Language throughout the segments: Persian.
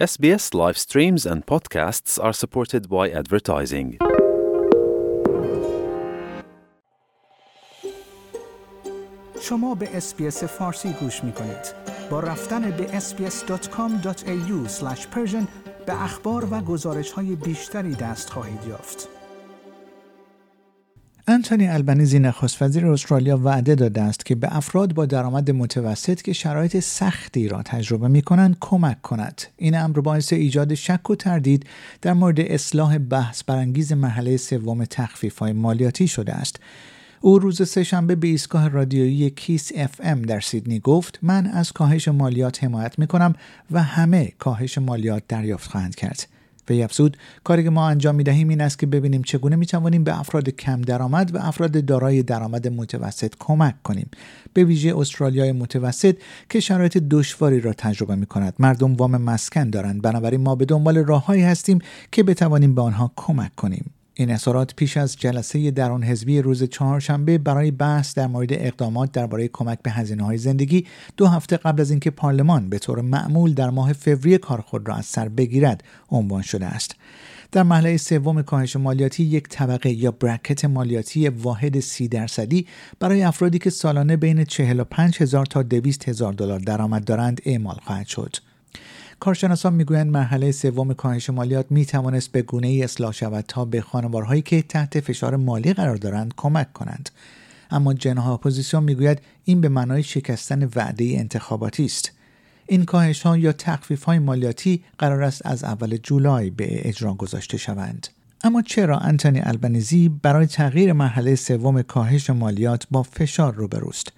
SBS live streams and podcasts are supported by advertising. شما به اسپیس فارسی گوش می کنید. با رفتن به sbs.com.au به اخبار و گزارش های بیشتری دست خواهید یافت. انتونی البنیزی نخست وزیر استرالیا وعده داده است که به افراد با درآمد متوسط که شرایط سختی را تجربه می کنند کمک کند. این امر باعث ایجاد شک و تردید در مورد اصلاح بحث برانگیز مرحله سوم تخفیف های مالیاتی شده است. او روز سهشنبه به ایستگاه رادیویی KIIS FM در سیدنی گفت من از کاهش مالیات حمایت می کنم و همه کاهش مالیات دریافت خواهند کرد. وی افزود. کاری که ما انجام می دهیم این است که ببینیم چگونه می توانیم به افراد کم درآمد و افراد دارای درآمد متوسط کمک کنیم. به ویژه استرالیای متوسط که شرایط دشواری را تجربه می کند مردم وام مسکن دارند. بنابراین ما به دنبال راههایی هستیم که بتوانیم به آنها کمک کنیم. این اظهارات پیش از جلسه درون حزبی روز چهارشنبه برای بحث در مورد اقدامات درباره کمک به هزینه های زندگی دو هفته قبل از اینکه پارلمان به طور معمول در ماه فوریه کار خود را از سر بگیرد عنوان شده است در مرحله سوم کاهش مالیاتی یک طبقه یا برکت مالیاتی واحد سی درصدی برای افرادی که سالانه بین 45 هزار تا 200 هزار دلار درآمد دارند اعمال خواهد شد. کارشناسان می‌گویند مرحله سوم کاهش مالیات می توانست به گونه ای اصلاح شود تا به خانوارهایی که تحت فشار مالی قرار دارند کمک کنند. اما جناح اپوزیسیون می‌گوید این به معنای شکستن وعده انتخاباتی است. این کاهش ها یا تخفیف های مالیاتی قرار است از اول جولای به اجرا گذاشته شوند. اما چرا انتونی البنیزی برای تغییر مرحله سوم کاهش مالیات با فشار روبروست؟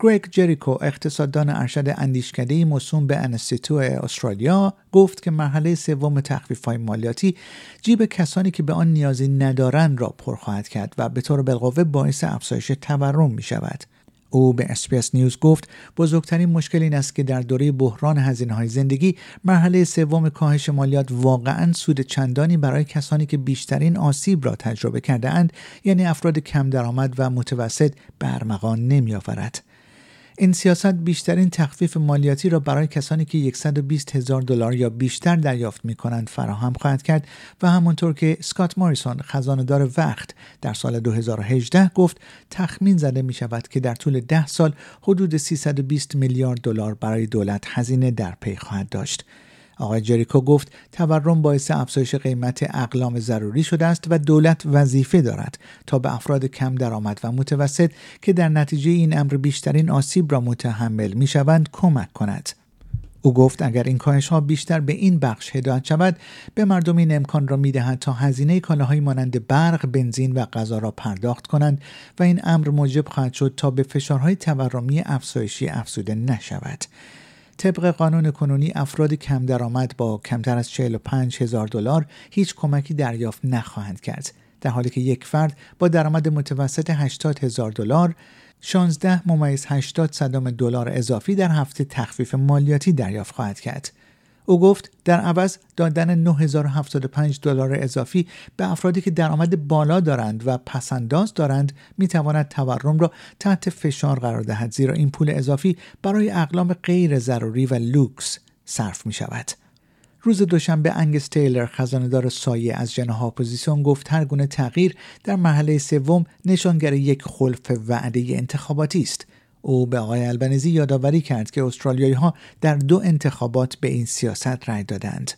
گریگ جریکو اقتصاددان ارشد اندیشکده موسوم به انستیتو استرالیا گفت که مرحله سوم تخفیف های مالیاتی جیب کسانی که به آن نیازی ندارند را پر خواهد کرد و به طور بالقوه باعث افزایش تورم می شود. او به SBS News گفت بزرگترین مشکل این است که در دوره بحران هزینه های زندگی مرحله سوم کاهش مالیات واقعا سود چندانی برای کسانی که بیشترین آسیب را تجربه کرده اند یعنی افراد کم درآمد و متوسط برمغان نمی آورد. این سیاست بیشترین تخفیف مالیاتی را برای کسانی که 120 هزار دلار یا بیشتر دریافت می کنند فراهم خواهد کرد و همانطور که سکات ماریسون خزاندار وقت در سال 2018 گفت تخمین زده می شود که در طول 10 سال حدود 320 میلیارد دلار برای دولت هزینه در پی خواهد داشت. آقای جریکو گفت تورم باعث افزایش قیمت اقلام ضروری شده است و دولت وظیفه دارد تا به افراد کم درآمد و متوسط که در نتیجه این امر بیشترین آسیب را متحمل می شوند کمک کند. او گفت اگر این کاهش ها بیشتر به این بخش هدایت شود به مردم این امکان را می دهد تا هزینه کالاهایی مانند برق، بنزین و غذا را پرداخت کنند و این امر موجب خواهد شد تا به فشارهای تورمی افزایشی افزوده نشود. طبق قانون کنونی افراد کم درآمد با کمتر از 45 هزار دلار هیچ کمکی دریافت نخواهند کرد. در حالی که یک فرد با درآمد متوسط 80 هزار دلار 16 ممیز 80 صدام دلار اضافی در هفته تخفیف مالیاتی دریافت خواهد کرد. او گفت در عوض دادن 9075 دلار اضافی به افرادی که درآمد بالا دارند و پسنداز دارند می تواند تورم را تحت فشار قرار دهد زیرا این پول اضافی برای اقلام غیر ضروری و لوکس صرف می شود. روز دوشنبه انگس تیلر خزانه‌دار سایه از جناح اپوزیسیون گفت هر گونه تغییر در مرحله سوم نشانگر یک خلف وعده انتخاباتی است او به آقای آلبانیزی یادآوری کرد که استرالیایی ها در دو انتخابات به این سیاست رأی دادند.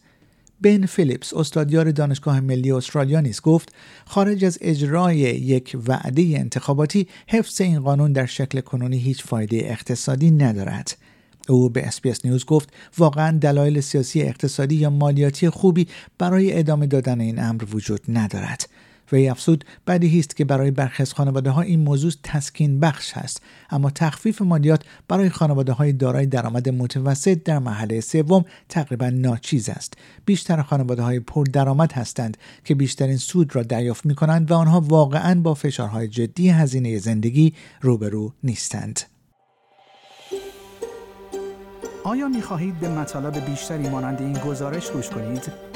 بن فیلیپس استادیار دانشگاه ملی استرالیا نیز گفت خارج از اجرای یک وعده انتخاباتی حفظ این قانون در شکل کنونی هیچ فایده اقتصادی ندارد او به SBS News گفت واقعا دلایل سیاسی اقتصادی یا مالیاتی خوبی برای ادامه دادن این امر وجود ندارد وی افزود بدیهی است که برای برخی از خانواده این موضوع تسکین بخش است اما تخفیف مالیات برای خانواده های دارای درآمد متوسط در مرحله سوم تقریبا ناچیز است. بیشتر خانواده های پر درآمد هستند که بیشترین سود را دریافت می کنند و آنها واقعا با فشارهای جدی هزینه زندگی روبرو نیستند. آیا می خواهید به مطالب بیشتری مانند این گزارش گوش کنید؟